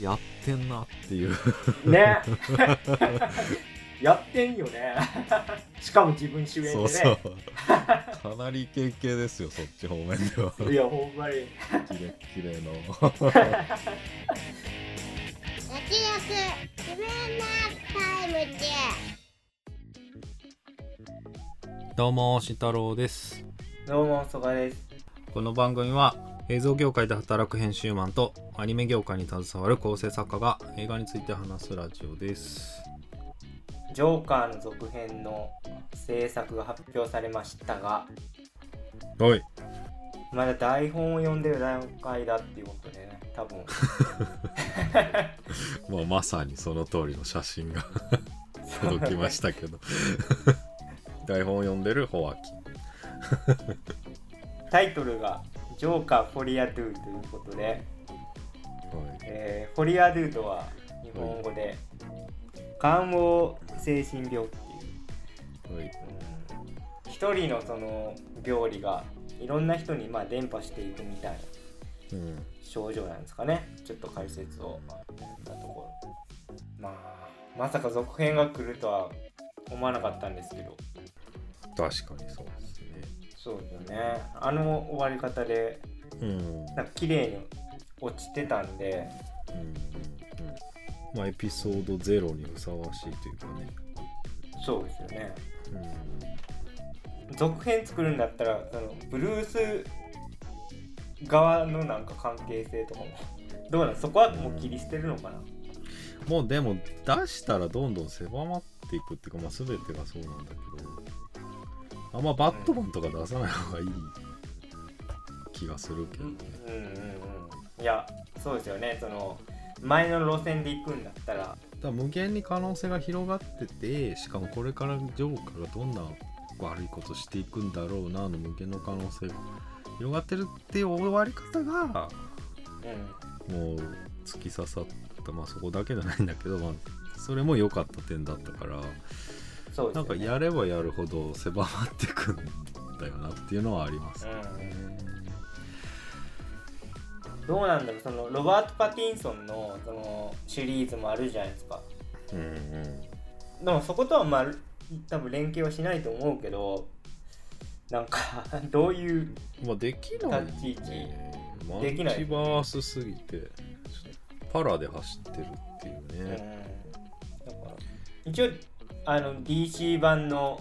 やってんなっていう。ね。やってんよね。しかも自分主演でね。そうそう。かなりイケイケですよそっち方面では。いやほんまに。キレッキレの。焼き自分のタイムでどうも慎太郎です。どうも曽我です。この番組は映像業界で働く編集マンとアニメ業界に携わる構成作家が映画について話すラジオです。ジョーカーの続編の制作が発表されましたがはい。まだ台本を読んでる段階だっていうことでね多分。まあまさにその通りの写真が届きましたけど。台本を読んでるホワキ。タイトルが「ジョーカー・フォリア・ドゥ」ということで、はい。えーフォリア・ドゥとは日本語で感応精神病っていう。はい。うん一人のその病理がいろんな人にまあ伝播していくみたいなうん。症状なんですかね。ちょっと解説をしたところ。まあまさか続編が来るとは思わなかったんですけど。確かにそうそうですよね。あの終わり方でうん。なんか綺麗に落ちてたんで。うん。うんうんまあエピソードゼロにふさわしいというかね。そうですよね。うん。続編作るんだったらそのブルース側のなんか関係性とかも。どうなのそこはもう切り捨てるのかな、もうでも出したらどんどん狭まっていくっていうか、まあ、全てがそうなんだけどあんまバットマンとか出さない方がいい気がするけどね、うんうんうんいやそうですよね。その前の路線で行くんだったら。だ無限に可能性が広がっててしかもこれからジョーカーがどんな悪いことしていくんだろうなの無限の可能性が広がってるっていう終わり方がうん。もう突き刺さった。まあそこだけじゃないんだけど、まあ、それも良かった点だったからそうですよね。なんかやればやるほど狭まってくんだよなっていうのはあります、うん。うんどうなんだろうそのロバート・パティンソンのそのシリーズもあるじゃないですか。うんうん。でもそことはまあ多分連携はしないと思うけどなんか どういうまあできない立ち位置？ねマできないルチバースすぎてパラで走ってるっていううん。ね、だから一応あの DC 版の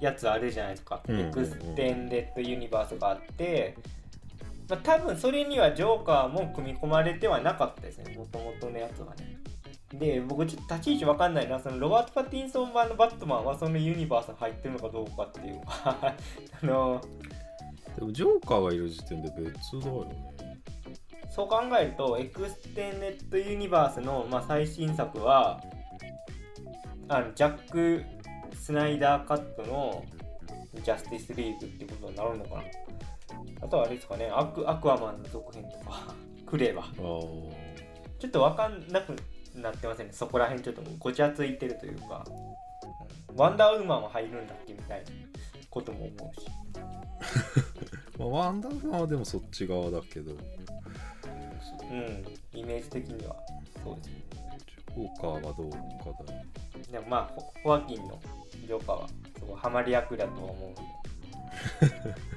やつあるじゃないですか、エクステンデッドユニバースがあって、まあ、多分それにはジョーカーも組み込まれてはなかったですね。もともとのやつはね。で僕ちょっと立ち位置わかんないな。そのロバート・パティンソン版のバットマンはそのユニバースに入ってるのかどうかっていう。あのでもジョーカーがいる時点で別だよね。そう考えると、エクステンデッドユニバースの、まあ、最新作は、あのザック・スナイダーカットのジャスティスリーグってことになるのかな。あとはあれですかね、アクアクアマンの続編とか、くれば。ちょっとわかんなくなってませんね。そこら辺ちょっとごちゃついてるというか、うんワンダーウーマンは入るんだっけみたいなことも思うし。まあ、ワンダーファンはでもそっち側だけど。うん、イメージ的には。そうですね。ジョーカーがどうかだねでもまあホホアキンのジョーカーはすごいハマり役だとは思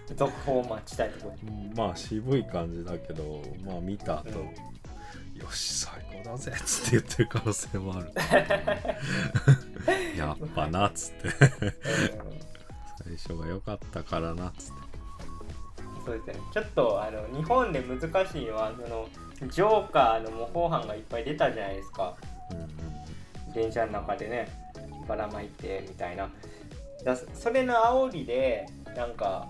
う 続報を待ちたいところ。うんまあ渋い感じだけどまあ見た後、うん。よし最高だぜっつって言ってる可能性もある。やっぱなっつって。最初が良かったからなっつってそうですね。ちょっとあの日本で難しいのはそのジョーカーの模倣犯がいっぱい出たじゃないですか。うん電車の中でねばらまいてみたいな。だそれの煽りでなんか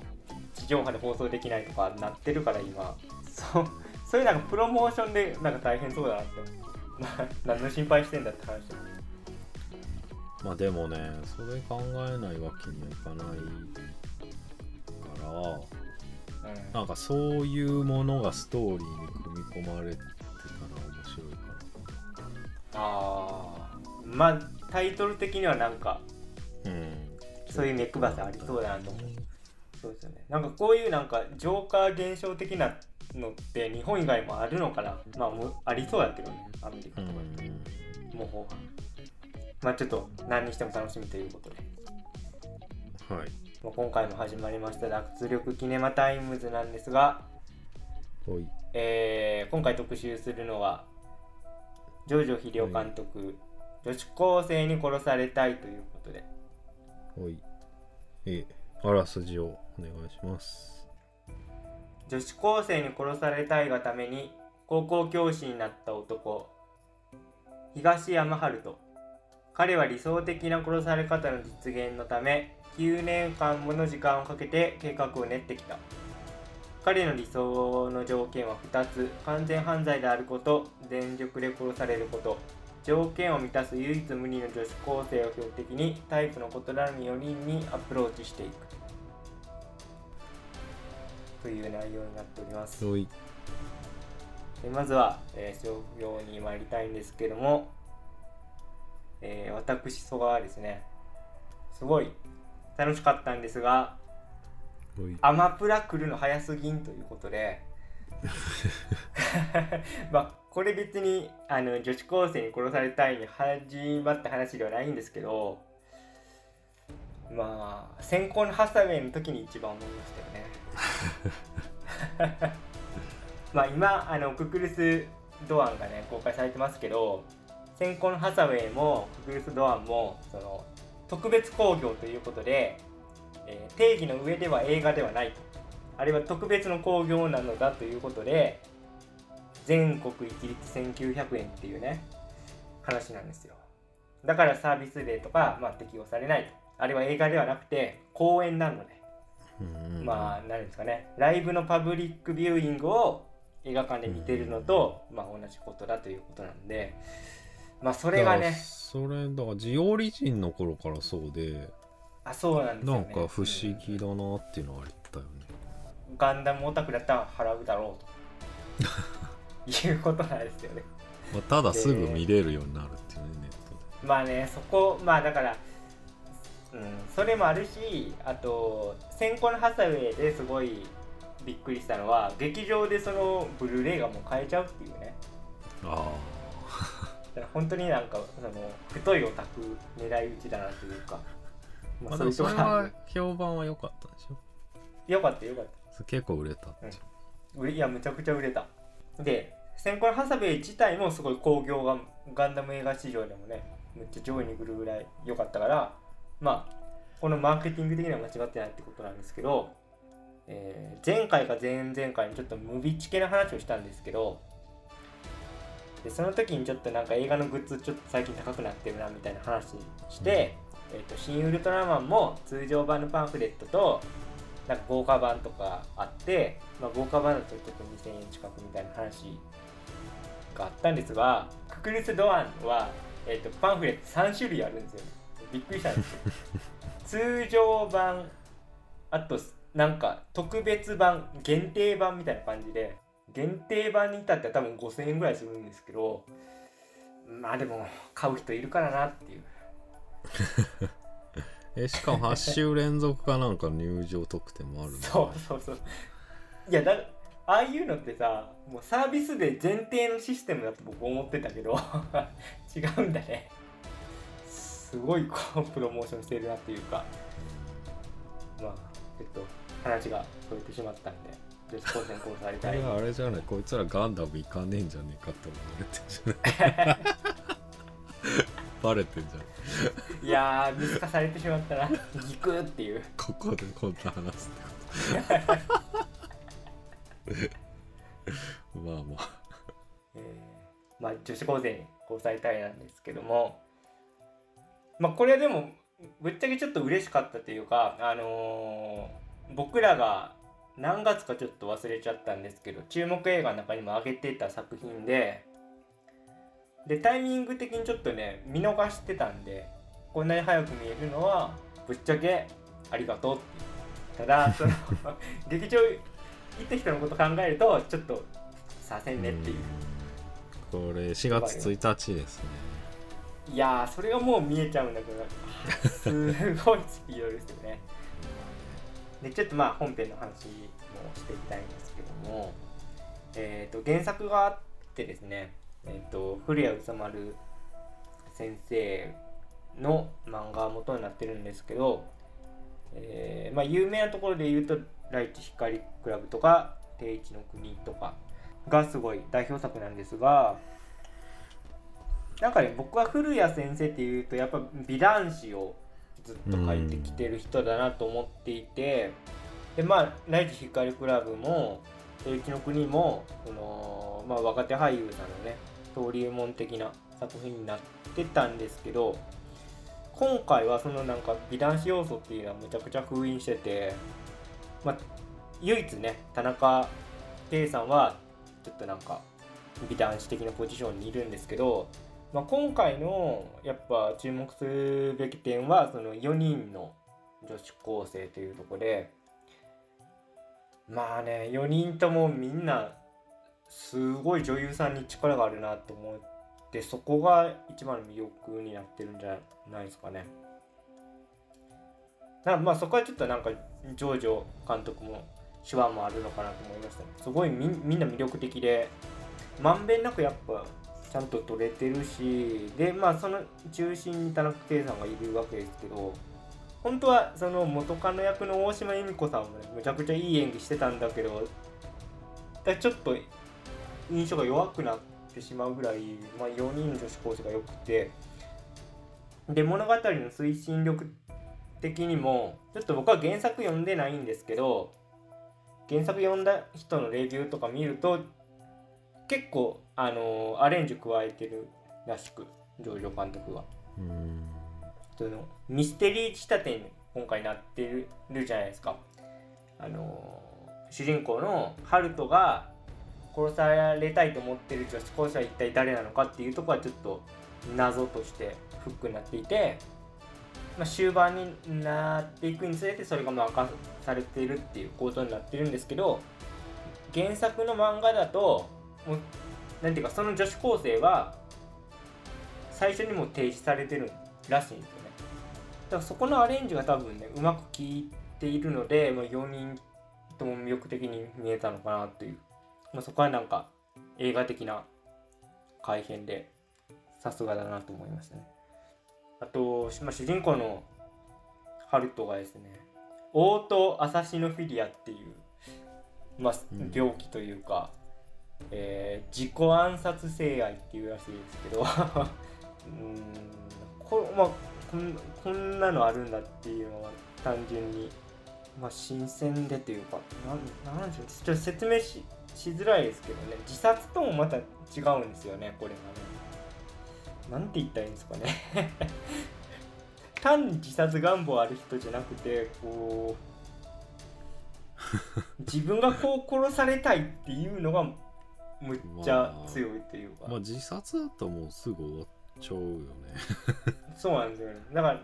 地上波で放送できないとかなってるから今。そうそういうなんかプロモーションでなんか大変そうだなって。な 何の心配してんだって話まあでもねそれ考えないわけにはいかないから。うん。なんかそういうものがストーリーに組み込まれてたら面白いかああまあタイトル的にはなんかなうん。そういう目配せありそうだなと思う。そうですよね。なんかこういうなんかジョーカー現象的なのって日本以外もあるのかな？まあもうありそうやけどねアメリカうとか。ん。もうほうまあちょっと何にしても楽しみということで。はい。もう今回も始まりました脱力キネマタイムズなんですが、ほい。えー今回特集するのはジョジョ秀夫監督、女子高生に殺されたいということで。ほい。えあらすじをお願いします。女子高生に殺されたいがために高校教師になった男東山春人。彼は理想的な殺され方の実現のため9年間もの時間をかけて計画を練ってきた。彼の理想の条件は2つ完全犯罪であること全力で殺されること条件を満たす唯一無二の女子高生を標的にタイプの異なる4人にアプローチしていく。という内容になっております。でまずは、えー、商業に参りたいんですけども、えー私曽我はですねすごい楽しかったんですがアマプラ来るの早すぎんということで まあこれ別にあの女子高生に殺されたいに始まった話ではないんですけどまあ先行のハサウェイの時に一番思いましたよね。まあ今あのククルス・ドアンがね公開されてますけど先行のハサウェイもククルス・ドアンもその特別興行ということで、えー定義の上では映画ではないとあれは特別の興行なのだということで全国一律1900円っていうね話なんですよ。だからサービスデーとか、まあ、適用されないと。あれは映画ではなくて公演なので。うん。まあ、何ですかね、ライブのパブリックビューイングを映画館で見てるのと、まあ、同じことだということなんで、まあ、それがね、それだからジオリジンの頃からそうであ、そうなんですよ、ね。なんか不思うん議だなっていうのはあったよね、ガンダムオタクだったら払うだろうと。いうことなんですよね。まあ、ただすぐ見れるようになるっていうねネットで。まあね、そこ、まあだから、うん、それもあるし、あと、先行のハサウェイですごいびっくりしたのは、劇場でそのブルーレイがもう買えちゃうっていうね。あだから本当になんかその太いオタク狙い撃ちだなというか、あ、まあ、それは評判は良かったんでしょ。よかったよかった結構売れたって、売れいやむちゃくちゃ売れた。で先行のハサウェイ自体もすごい興行がガンダム映画史上でもねめっちゃ上位に来るぐらい良かったからまあこのマーケティング的には間違ってないってことなんですけど、えー前回か前々回にちょっとムビチ系の話をしたんですけどでその時にちょっとなんか映画のグッズちょっと最近高くなってるなみたいな話して、えー、と新ウルトラマンも通常版のパンフレットとなんか豪華版とかあって、まあ、豪華版だとちょっと2000円近くみたいな話があったんですがククルス・ドアンは、えー、とパンフレット3種類あるんですよね。びっくりしたんですよ。通常版あとなんか特別版限定版みたいな感じで限定版に至っては多分5000円ぐらいするんですけどまあでも買う人いるからなっていう えしかも8週連続かなんか入場特典もあるんだ そうそうそう。いやだああいうのってさもうサービスで前提のシステムだと僕思ってたけど 違うんだね。すごいこうプロモーションしてるなっていうか。まあえっと話がそれてしまったんで女子高生に殺されあたい。あれじゃない。こいつらガンダム行かねえんじゃねえかって思われてるじゃない。バレてんじゃんいやー見透かされてしまったな。ギクっていう。ここでこんな話すってこと。まあまあ。えーまあ、女子高生に交際たいなんですけども、まあ、これはでもぶっちゃけちょっと嬉しかったというか、あのー僕らが何月かちょっと忘れちゃったんですけど注目映画の中にも挙げてた作品ででタイミング的にちょっとね見逃してたんでこんなに早く見えるのはぶっちゃけありがとうってただ その劇場行った人のこと考えるとちょっとさせんねっていう。これ4月1日ですね。いやーそれがもう見えちゃうんだけどすごいスピードですよね。でちょっとまあ本編の話もしていきたいんですけどもえー、と原作があってですね、えー、と古谷宇佐丸先生の漫画元になってるんですけど、えーまあ、有名なところで言うと「ライチ光クラブ」とか「定一の国」とかがすごい代表作なんですがなんかね僕は古谷先生っていうとやっぱ美男子をずっと描いてきてる人だなと思っていてでまあ「ライチ光クラブも」定一の国もその、まあ、若手俳優さんのね登竜門的な作品になってたんですけど今回はそのなんか美男子要素っていうのはむちゃくちゃ封印してて、まあ、唯一ね田中圭さんはちょっとなんか美男子的なポジションにいるんですけど、まあ、今回のやっぱ注目すべき点はその4人の女子高生というとこでまあね4人ともみんなすごい女優さんに力があるなと思ってそこが一番の魅力になってるんじゃないですかね。なまあそこはちょっとなんかジョージョ監督も手腕もあるのかなと思いましたね。すごいみみんな魅力的でまんべんなくやっぱちゃんと撮れてるしでまあその中心に田中圭さんがいるわけですけど本当はその元カノ役の大島由美子さんもねむちゃくちゃいい演技してたんだけどだちょっと印象が弱くなってしまうぐらい、まあ、4人の女子高生が良くてで物語の推進力的にもちょっと僕は原作読んでないんですけど原作読んだ人のレビューとか見ると結構あのアレンジ加えてるらしくジョージョ監督が。そのミステリー仕立てに今回なってるるじゃないですか。あの主人公のハルトが殺されたいと思ってる女子高生は一体誰なのかっていうとこはちょっと謎としてフックになっていて、まあ、終盤になっていくにつれてそれがまあ明かされているっていう構造になってるんですけど原作の漫画だともうなんていうかその女子高生は最初にもう提示されてるらしいんですよからそこのアレンジが多分ねうまく効いているので、まあ、4人とも魅力的に見えたのかなという、まあ、そこはなんか映画的な改変でさすがだなと思いましたね。あと、まあ、主人公のハルトがですねオートアサシノフィリアっていう、まあうん、病気というか、えー自己暗殺性愛っていうらしいですけど。うーんこ,、まあ、こんこんなのあるんだっていうのは単純に、まあ、新鮮でというかなんなんでしょうちょっと説明ししづらいですけどね。自殺ともまた違うんですよねこれがね。なんて言ったらいいんですかね。単に自殺願望ある人じゃなくてこう 自分がこう殺されたいっていうのがむっちゃ強いというか、まあ自殺だともうすぐ終わっちゃうよね。そうなんですよね。だから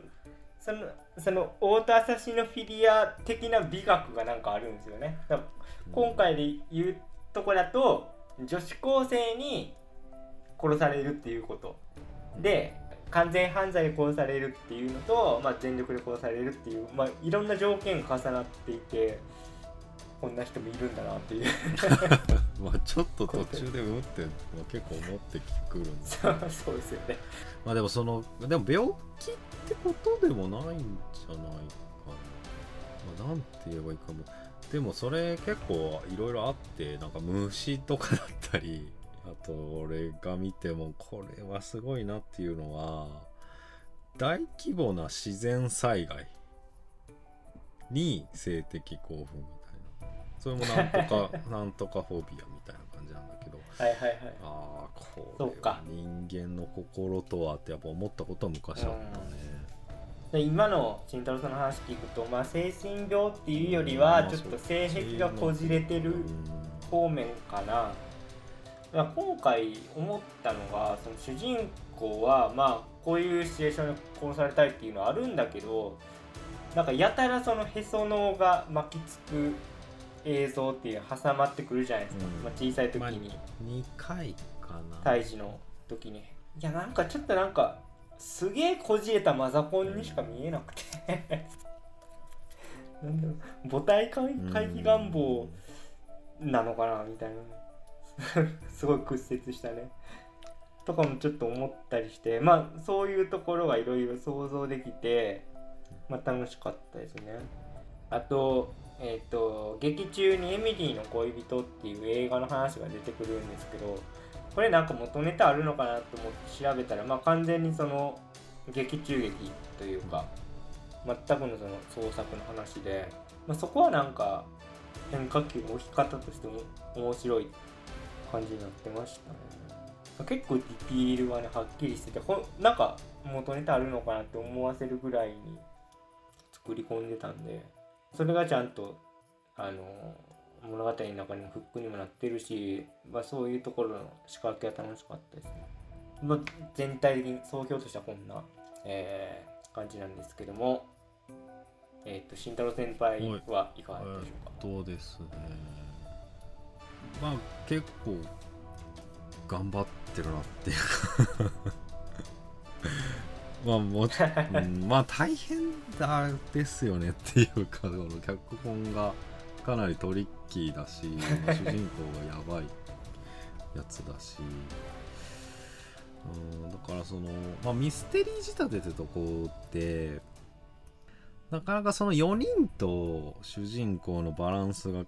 そのそのオートアサシノフィリア的な美学がなんかあるんですよねだから今回で言うとこだと女子高生に殺されるっていうことで完全犯罪で殺されるっていうのと、まあ、全力で殺されるっていう、まあ、いろんな条件が重なっていてこんな人もいるんだなっていう。まあちょっと途中でうんって、まあ、結構思ってくるんだ。そうそうですよね。まあでもそのでも病気ってことでもないんじゃないかな、まあ、なんて言えばいいかも。でもそれ結構いろいろあってなんか虫とかだったりあと俺が見てもこれはすごいなっていうのは大規模な自然災害に性的興奮みたいなそれもなんとか なんとかフォビアみたいな感じなんだけど。はいはいはい。ああこれそうか。は人間の心とはってやっぱ思ったことは昔あったね。で今の慎太郎さんの話聞くと、まあ、精神病っていうよりはうん。ちょっと性癖がこじれてるうん方面かな。だから今回思ったのがその主人公はまあこういうシチュエーションで殺されたいっていうのはあるんだけどなんかやたらそのへその緒が巻きつく映像っていうの挟まってくるじゃないですか、うん。まあ、小さい時まあに2回かな。胎児の時に。いやなんかちょっとなんかすげえこじれたマザコンにしか見えなくて。なん。だろう母体回回避願望なのかなみたいな。すごい屈折したね。とかもちょっと思ったりして。まあそういうところがいろいろ想像できてまあ楽しかったですね。あとえっ、と劇中に「エミリーの恋人」っていう映画の話が出てくるんですけどこれなんか元ネタあるのかなと思って調べたらまあ完全にその劇中劇というか全くのその創作の話で、まあ、そこはなんか変化球の置き方としても面白い感じになってましたね。結構ディティールがねはっきりしててほなんか元ネタあるのかなって思わせるぐらいに作り込んでたんで。それがちゃんとあの物語の中にもフックにもなってるし、まあ、そういうところの仕掛けは楽しかったですね、まあ、全体的に総評としてはこんな、えー感じなんですけどもえっ、と慎太郎先輩はいかがでしょうか、えっとですね。まあ結構頑張ってるなっていうまあも、うん、まあ大変だですよねっていうかこの脚本がかなりトリッキーだし、主人公がやばいやつだしうんだからその、まあ、ミステリー仕立てってとこってなかなかその4人と主人公のバランスが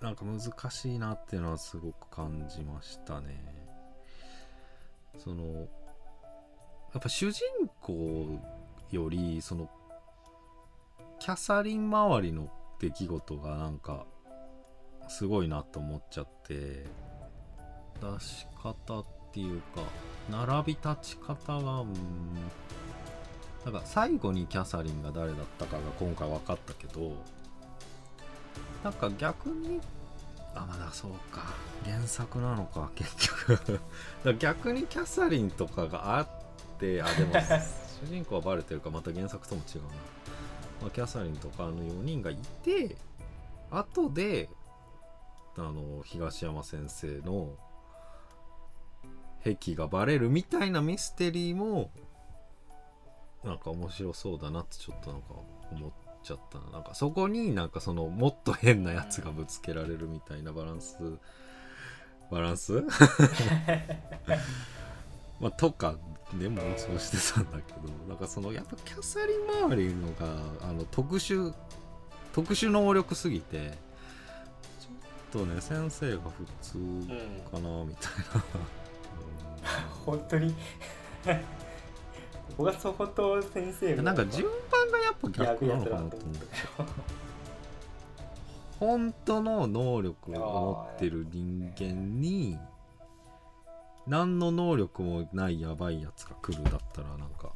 なんか難しいなっていうのはすごく感じましたね。そのやっぱ主人公よりそのキャサリン周りの出来事がなんかすごいなと思っちゃって出し方っていうか並び立ち方がうんなんか最後にキャサリンが誰だったかが今回分かったけどなんか逆にあまだそうか。原作なのか結局。逆にキャサリンとかがあってあでも主人公はバレてるかまた原作とも違うな、まあ、キャサリンとかの4人がいて後であの東山先生の癖がバレるみたいなミステリーもなんか面白そうだなってちょっとなんか思っちゃったな。なんかそこになんかそのもっと変なやつがぶつけられるみたいなバランス。バランス？まあとかでもそうしてたんだけどなんかそのやっぱキャサリン周りのがあの特殊特殊能力すぎてちょっとね先生が普通かなみたいな、本当に？僕は相当先生うんなんか順番がやっぱ逆なのかなと思って。本当の能力を持ってる人間に何の能力もないやばいやつが来るだったらなんか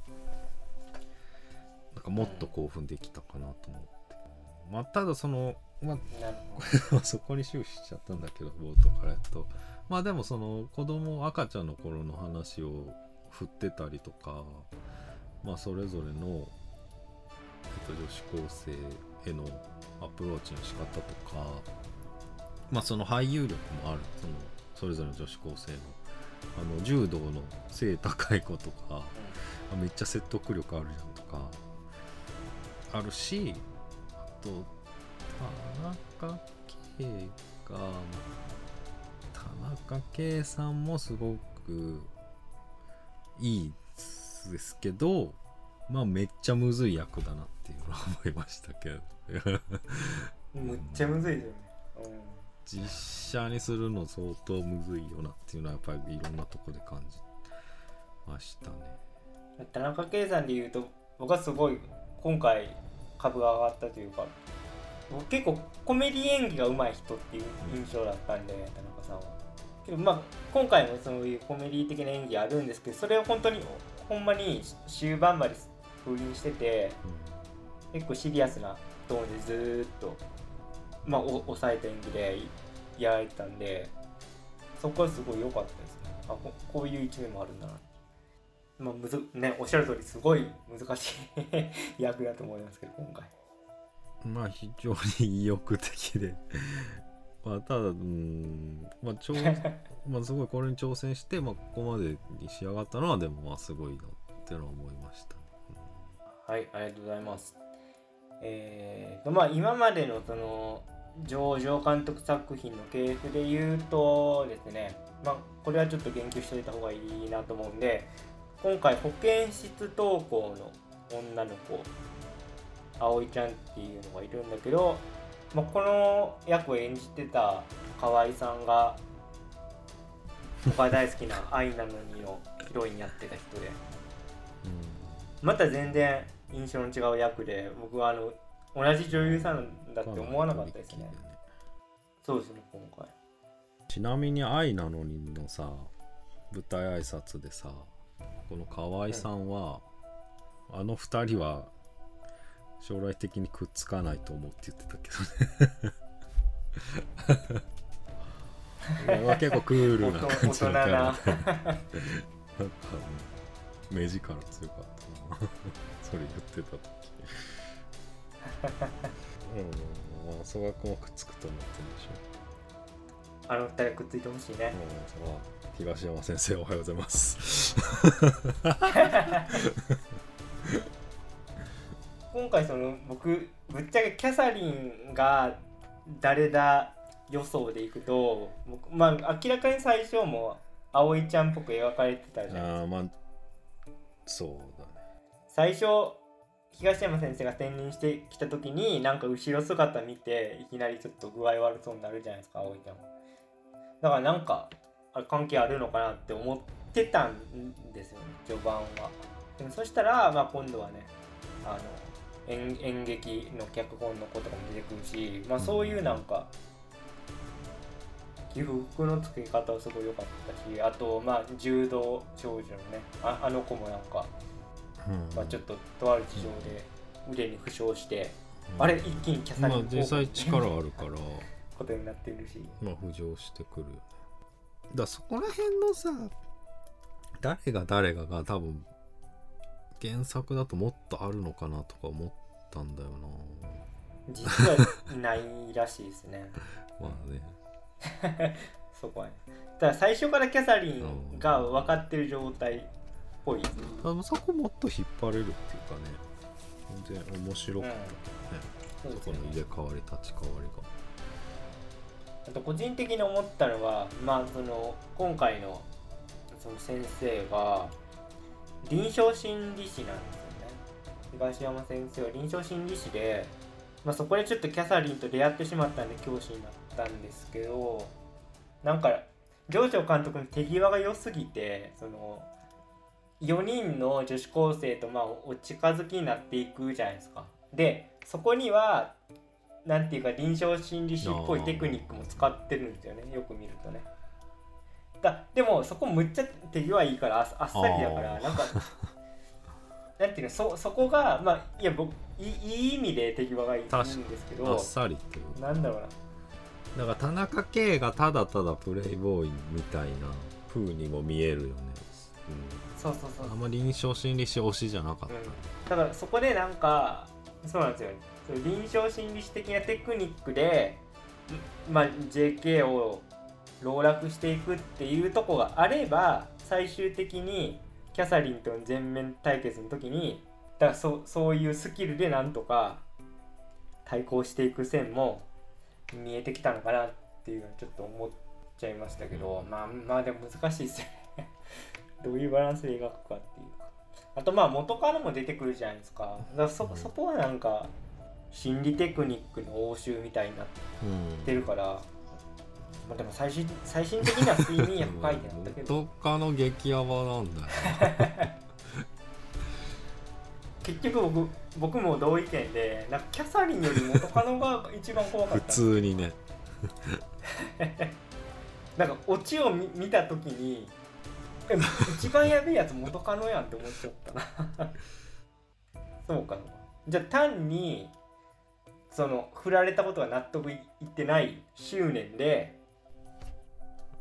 なんかもっと興奮できたかなと思って、まあただそのまあ そこに終始しちゃったんだけど冒頭からやっと。まあでもその子供赤ちゃんの頃の話を振ってたりとかまあそれぞれの、えっと、女子高生へのアプローチの仕方とかまあその俳優力もある。そのそれぞれの女子高生のあの柔道の背高い子とか、あめっちゃ説得力あるじゃんとかあるしあと田中圭が田中圭さんもすごくいいですけどまあめっちゃむずい役だなっていうのは思いましたけど。むっちゃむずいですよね、実写にするの相当むずいよなっていうのはやっぱりいろんなとこで感じましたね。うん、田中圭さんで言うと僕はすごい今回株が上がったというか僕結構コメディ演技が上手い人っていう印象だったんで田中さんは。けどまあ今回もそういうコメディ的な演技あるんですけどそれを本当にほんまに終盤まで封印してて結構シリアスなトーンでずーっとまあお抑えた演技でやられてたんでそこはすごい良かったですね。あここういう一面もあるんだな。まあむずねおっしゃる通りすごい難しい 役だと思いますけど今回。うんまあ非常に意欲的で。まあただうんまあ挑 まあすごいこれに挑戦して、まあ、ここまでに仕上がったのはでもまあすごいなっていうのは思いました、はいありがとうございます。えーとまあ今までのその上場監督作品の系譜で言うとですね、まあ、これはちょっと言及しておいた方がいいなと思うんで今回保健室登校の女の子葵ちゃんっていうのがいるんだけど、まあ、この役を演じてた河合さんが僕が大好きな「愛なのに」のヒロインやってた人でまた全然印象の違う役で僕はあの同じ女優さんだって思わなかったですね。そうですね今回。ちなみに「愛なのに」のさ舞台挨拶でさこの河合さんは、あの二人は将来的にくっつかないと思うって言ってたけどね。俺は結構クールな感じのキャラで。な。んか目力強かったな。それ言ってた時 うんまあ曽我君はくっつくと思ってるでしょ。あの二人くっついてほしいね。うんそれは東山先生おはようございます。今回その僕ぶっちゃけキャサリンが誰だ予想でいくと僕まあ明らかに最初も葵ちゃんっぽく描かれてたじゃん。ああまあそうだね。最初東山先生が転任してきた時になんか後ろ姿見ていきなりちょっと具合悪そうになるじゃないですか葵ちゃん。だからなんかあれ関係あるのかなって思ってたんですよね序盤は。でもそしたら、まあ、今度はねあの演演劇の脚本の子とかも出てくるし、まあ、そういうなんか起伏のつけ方はすごい良かったしあとまあ柔道少女のねああの子もなんかまあ、ちょっととある事情で腕に負傷して、あれ一気にキャサリンまあ実際力あるから。ことになってるし。まあ浮上してくる。だからそこら辺のさ誰が誰がが多分原作だともっとあるのかなとか思ったんだよ実はないらしいですね。な まあね。そこはね。ただ最初からキャサリンが分かってる状態っぽい。あのそこもっと引っ張れるっていうかね。全然面白かったけどね、そこの入れ替わり立ち替わりが。あと個人的に思ったのはまあその今回のその先生が臨床心理士なんですよね。東山先生は臨床心理士で、まあ、そこでちょっとキャサリンと出会ってしまったんで教師になったんですけどなんか上条監督の手際が良すぎてその4人の女子高生とまあお近づきになっていくじゃないですか。でそこにはなんていうか臨床心理士っぽいテクニックも使ってるんですよね。よく見るとね。だでもそこむっちゃ手際いいからああっさりだからなんかなんていうのそそこがまあいや僕いいいい意味で手際がいいんですけどあっさりっていう。なんだろうな。だから田中圭がただただプレイボーイみたいな風にも見えるよね、そうそうそう。うん、あんま臨床心理士推しじゃなかった、うん、だからそこでなんかそうなんですよ。臨床心理士的なテクニックで、んまあ、JK を籠絡していくっていうとこがあれば最終的にキャサリンとの全面対決の時にだからそそういうスキルでなんとか対抗していく線も見えてきたのかなっていうのはちょっと思っちゃいましたけど、まあまあでも難しいですよねどういうバランスで描くかっていうか。あとまあ元カノも出てくるじゃないですか。だからそそこはなんか心理テクニックの応酬みたいになっうん。てるから、まあ、でも最終最終的には睡眠薬書いてあったけど。元カノ激ヤバなんだよ 結局僕僕も同意見でなんかキャサリンより元カノが一番怖か普った。通にね。なんかオチを見見た時にえ一番やべえやつ元カノやんって思っちゃったな。そうかじゃあ単にその振られたことが納得いってない執念で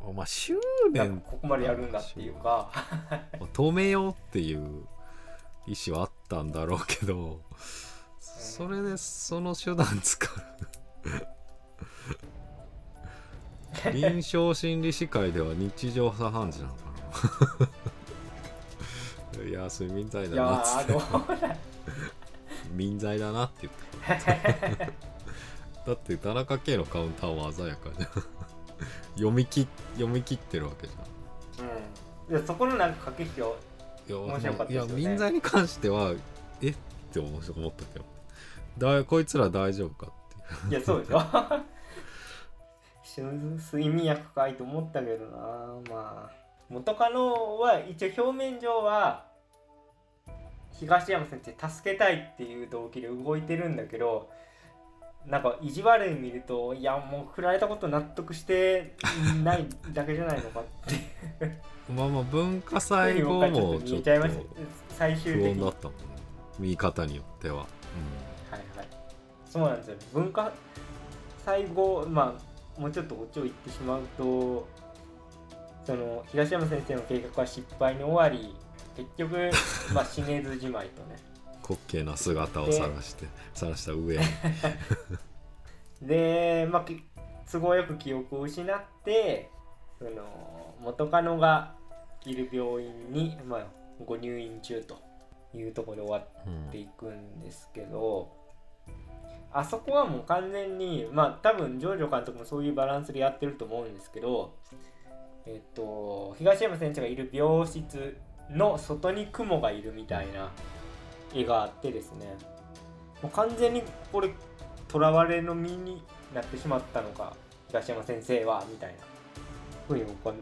お前執念ここまでやるんだっていうか。止めようっていう意思はあったんだろうけどそれでその手段使う。臨床心理士会では日常茶飯事なのかな いや睡眠剤いやだなっつって眠剤だなって言ってだって田中圭のカウンターは鮮やかじゃん。読み切読み切ってるわけじゃん。うん。でそこのなんか駆け引きをいや面白かったいやですよね。民罪に関してはえ？って思ったけど。だこいつら大丈夫かっていやそうでしょ。睡眠薬かいと思ったけどなまあ元カノは一応表面上は東山先生助けたいっていう動機で動いてるんだけどなんか意地悪に見るといやもう振られたこと納得してないだけじゃないのかって。まあまあ文化祭後もちょっと最終不的に穏だったもんね見方によっては、はいはいそうなんですよ文化最後まあもうちょっとこっちを言ってしまうとその東山先生の計画は失敗に終わり結局 まあ死ねずじまいとね。滑稽な姿を晒して晒した上に。でまあき都合よく記憶を失ってその元カノがいる病院に、まあ、ご入院中というところで終わっていくんですけど、あそこはもう完全にまあ多分ジョージョ監督もそういうバランスでやってると思うんですけどえっと東山先生がいる病室の外に雲がいるみたいな絵があってですね。もう完全にこれ囚われの身になってしまったのか東山先生はみたいなふうに僕は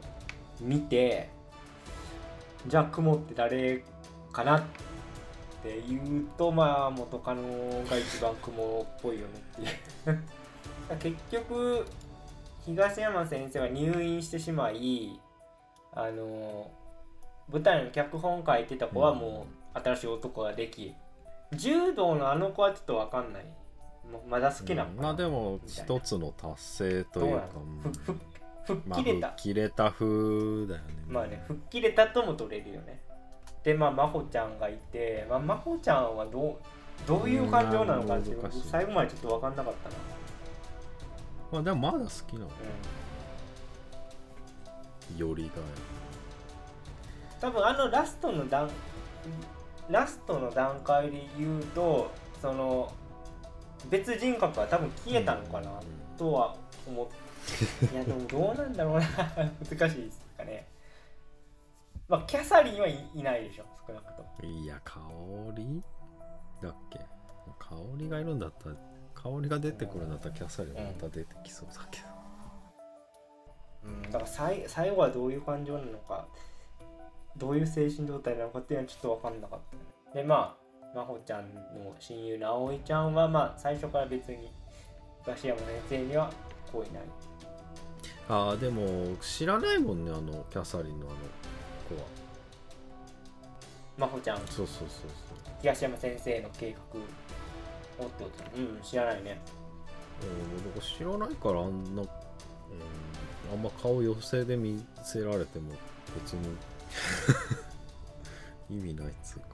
見てじゃあ雲って誰かなって言うとまあ元カノが一番雲っぽいよねっていう。結局東山先生は入院してしまいあの舞台の脚本書いてた子はもう新しい男ができ柔道のあの子はちょっと分かんない。まだ好きなのかな、まあでも一つの達成というか吹っまあ切れた、吹っ切れた風だよね。まあね吹っ切れたとも取れるよね。でまあ真帆ちゃんがいて、まあ、真帆ちゃんはどうどういう感情なのかって最後までちょっと分かんなかったなまあでもまだ好きなの。よりが多分あのラストの段ラストの段階で言うとその別人格は多分消えたのかな、とは思って。いやでもどうなんだろうな。難しいですかね。まあキャサリンはい、いないでしょ少なくとも。いや香りだっけ？香りがいるんだったら香りが出てくるんだったらキャサリンまた出てきそうだけど、うん、だから最最後はどういう感情なのかどういう精神状態なのかっていうのはちょっと分かんなかったね。でまあ真帆ちゃんの親友の葵ちゃんはまあ最初から別に東山先生には好意ない。ああでも知らないもんねあのキャサリンのあの子は。真帆ちゃん。そうそうそう。東山先生の計画をってことうん知らないね。そううん僕知らないからあんな、うん、あんま顔寄せで見せられても別に 意味ないっつうか。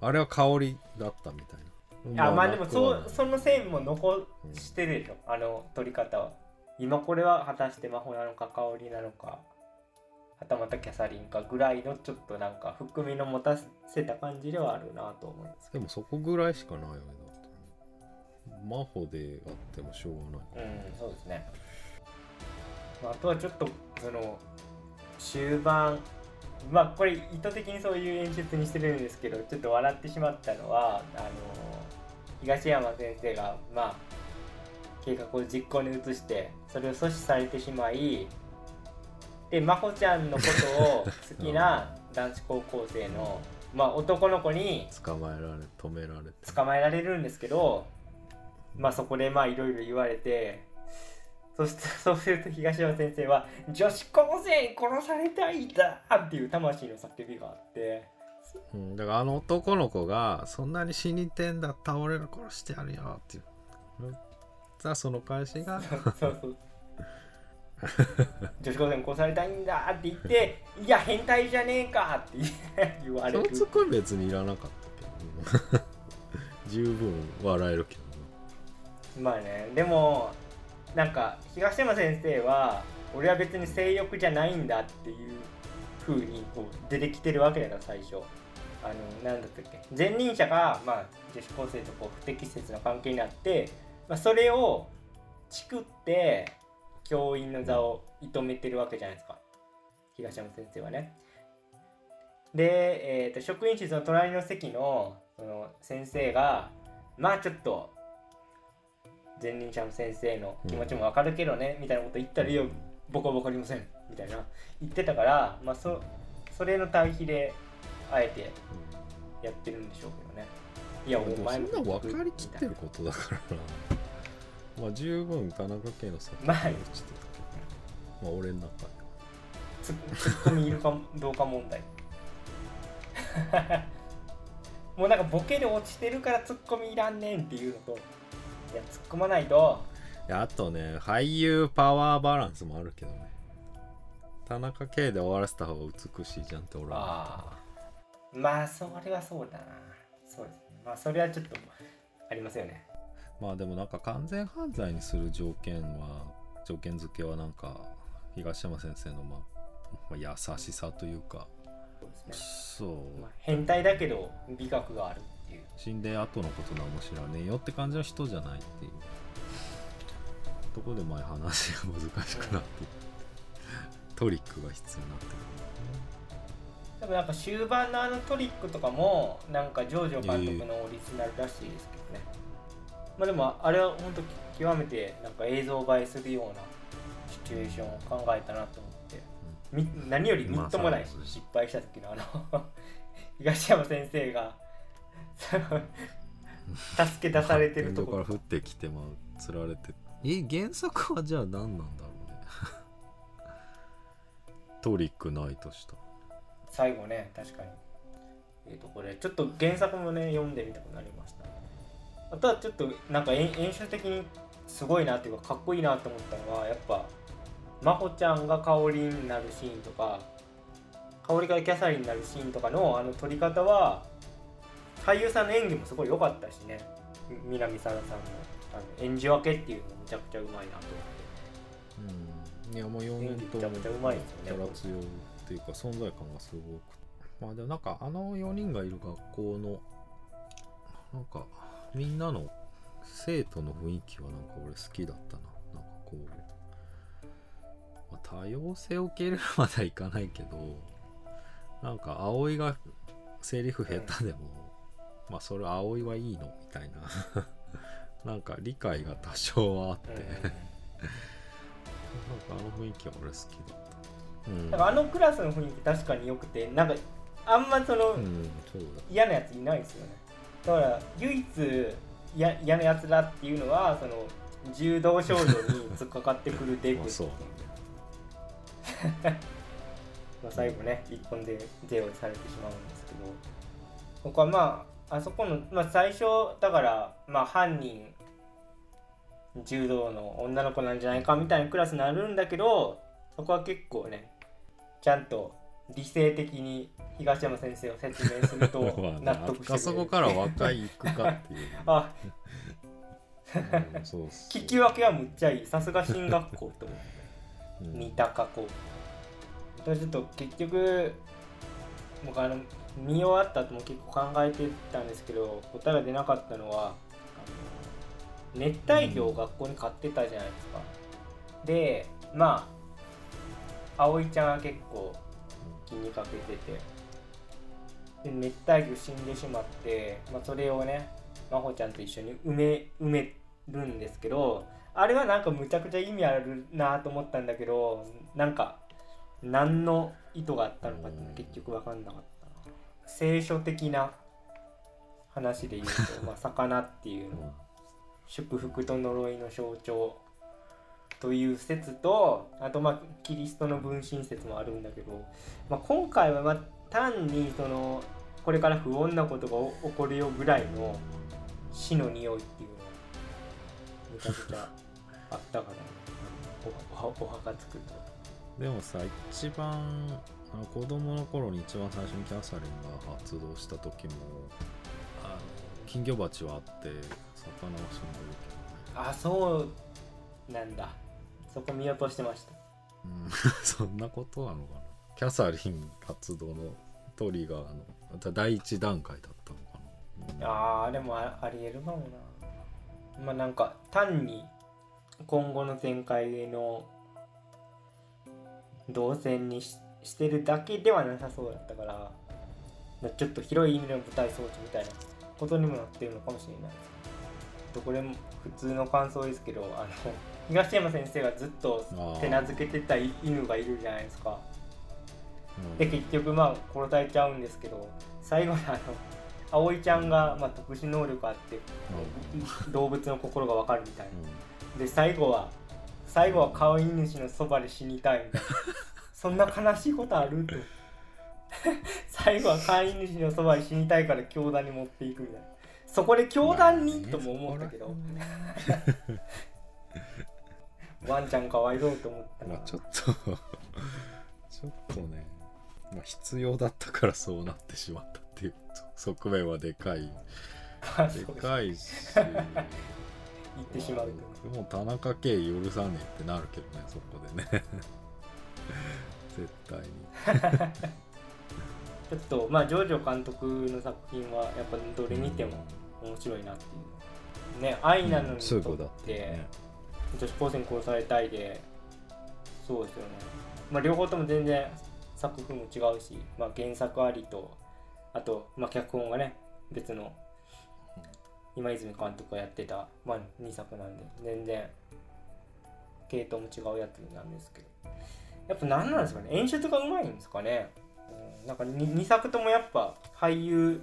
あれは香りだったみたいな。あまあでもそうその線も残してるでしょ、あの取り方は。今これは果たして真帆なのか香りなのか。はたまたキャサリンかぐらいのちょっとなんか含みの持たせた感じではあるなと思います。でもそこぐらいしかないよね真帆であってもしょうがない。うんそうですね、まあ、あとはちょっとその終盤まあこれ意図的にそういう演出にしてるんですけどちょっと笑ってしまったのはあの東山先生がまあ計画を実行に移してそれを阻止されてしまいで真帆ちゃんのことを好きな 男子高校生の、まあ、男の子に捕まえられ止められて。捕まえられるんですけどまあそこでまあいろいろ言われてそして そうすると東山先生は「女子高生に殺されたいんだ!」っていう魂の叫びがあって。うん、だからあの男の子がそんなに死にてんだ倒れる殺してやるよっていう。さあその返しが。そうそう 女子高生に殺されたいんだって言って「いや変態じゃねえか!」って言われる。そのツッコミ別にいらなかったけど十分笑えるけどまあねでもなんか東山先生は俺は別に性欲じゃないんだっていう風にこう出てきてるわけだから最初。あのなんだったっけ。前任者が、まあ、女子高生とこう不適切な関係になって、まあ、それをチクって教員の座を射止めてるわけじゃないですか。東山先生はね。で、えー、と職員室の隣の席のその先生がまあちょっと前任者の先生の気持ちもわかるけどね、みたいなこと言ったら「いや僕は分かりません」みたいな。言ってたから、まあ、そそれの対比であえてやってるんでしょうけどね。いやお前そんな分かりきってることだからな。まあ十分田中圭の作まあ落ちてたけどまあ俺の中でツツッコミいるかどうか問題。もうなんかボケで落ちてるからツッコミいらんねんっていうのといや突っ込まないと。あとね俳優パワーバランスもあるけどね。田中圭で終わらせた方が美しいじゃんって俺はまあそれはそうだな。そうですね。まあそれはちょっとありますよね。まあでもなんか完全犯罪にする条件は条件付けはなんか東山先生のまあ、まあ、優しさというか。そうね、そう。まあ、変態だけど美学があるっていう死んで後のことなんも知らねえよって感じの人じゃないっていう。とこで前話が難しくなって。トリックが必要になってくでもなんか終盤のあのトリックとかもなんかジョージョ監督のオリジナルらしいですけどね、まあでもあれは本当極めてなんか映像映えするようなシチュエーションを考えたなと思って、み何よりみっともない失敗した時のあの 東山先生が 助け出されてるとこ。ろから降ってきてまあ釣られてえ原作はじゃあ何なんだろうね。トリックないとした。最後ね確かに。えー、とこれちょっと原作もね読んでみたくなりました。あとはちょっとなんか演演出的にすごいなっていうかかっこいいなと思ったのはやっぱ真帆ちゃんが香りになるシーンとか香りがキャサリンになるシーンとかのあの撮り方は俳優さんの演技もすごい良かったしね。み南沙羅さんのあの演じ分けっていうのもめちゃくちゃうまいなと思って。うん。いやもう4人とめちゃくちゃうまいですよね。っていうか存在感がすごく。まあでもなんかあの4人がいる学校のなんかみんなの生徒の雰囲気はなんか俺好きだったな。なんかこう、まあ、多様性を受け入れるまではいかないけどなんか葵がセリフ下手でも、まあそれ葵はいいの？みたいな。なんか理解が多少はあって、うん。なんかあの雰囲気は俺好きだった。うん。あのクラスの雰囲気確かに良くてなんかあんまその、うん、そうだ。嫌なやついないですよね。だから唯一や嫌なやつだっていうのはその柔道少女に突っかかってくるデブ。まあ最後ね一本でゼロされてしまうんですけど。ここはまああそこの、まあ、最初だからまあ犯人柔道の女の子なんじゃないかみたいなクラスになるんだけどそこは結構ねちゃんと理性的に東山先生を説明すると まあ納得してくれるあそこから若い行くかっていう。あうん、そうっす。聞き分けはむっちゃいいさすが進学校と思ってうん似たかこうちょっと結局僕あの見終わった後も結構考えてたんですけど答えが出なかったのはあの熱帯魚を学校に買ってたじゃないですか、でまあ葵ちゃんは結構気にかけてて。で熱帯魚死んでしまって、まあ、それをね真帆ちゃんと一緒に埋め埋めるんですけどあれはなんかむちゃくちゃ意味あるなと思ったんだけどなんか何の意図があったのかっていうの結局分かんなかった。聖書的な話で言うと、まあ、魚っていうの。は祝福と呪いの象徴という説とあとまあキリストの分身説もあるんだけど、まあ、今回はまあ単にそのこれから不穏なことが起こるよぐらいの死の匂いっていうのはめちゃくちゃあったからおおお墓作るとでもさ、一番、あの子供の頃に一番最初にキャサリンが発動した時も、あの金魚鉢はあって、魚は死んでるあそうなんだそこ見落としてましたけどね。うん、そんなことなのかな。キャサリン発動のトリガーの第一段階だったのかな。うんあーでもあありえるかもなまあなんか単に今後の展開の動線にししてるだけではなさそうだったからちょっと広い意味での舞台装置みたいなことにもなってるのかもしれないとこれも普通の感想ですけどあの 東山先生がずっと手なずけてた犬がいるじゃないですか。で結局まあ殺されちゃうんですけど最後にあの葵ちゃんが、まあ、特殊能力あって動物の心が分かるみたいな。で最後は最後は飼い主のそばで死にたいみたいなそんな悲しいことある？と。最後は飼い主のそばで死にたいから教団に持っていくみたいな。そこで教団に、とも思ったけど。ワンちゃんかわいそうと思ったまあちょっと ちょっとね、まあ、必要だったからそうなってしまったっていう側面はでかい。でかいし。言ってしまうと。でも田中圭許さねえってなるけどねそこでね 絶対に。ちょっとまあジョージョ監督の作品はやっぱどれ見ても面白いなっていう。ね愛なのにとって、ね、女子高生に殺されたいでそうですよね。まあ両方とも全然作風も違うし、まあ、原作ありとあと、まあ、脚本がね別の今泉監督がやってた、まあ、2作なんで全然系統も違うやつなんですけどやっぱ何なんですかね。演出がうまいんですかね、うん、なんか 2, 2作ともやっぱ俳優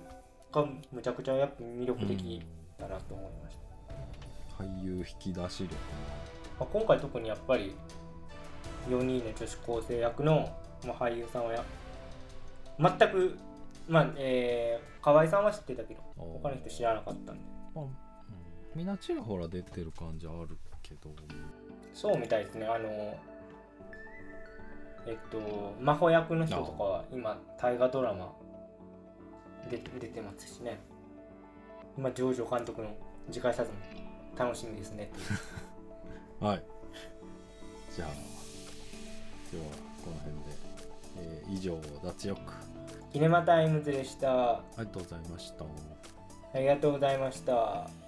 がむちゃくちゃやっぱ魅力的だなと思いました、うん、俳優引き出し力。まあ、今回特にやっぱり4人の女子高生役の、まあ、俳優さんはや全くまあえー、河合さんは知ってたけど他の人知らなかったんで、まあうん、みんなちらほら出てる感じあるけど。そうみたいですね。あのえっと真帆役の人とかは今大河ドラマで出てますしね。今ジョージョ監督の次回作も楽しみですね。はい。じゃあ今日はこの辺で、えー、以上脱力。キネマタイムズでした。ありがとうございました。ありがとうございました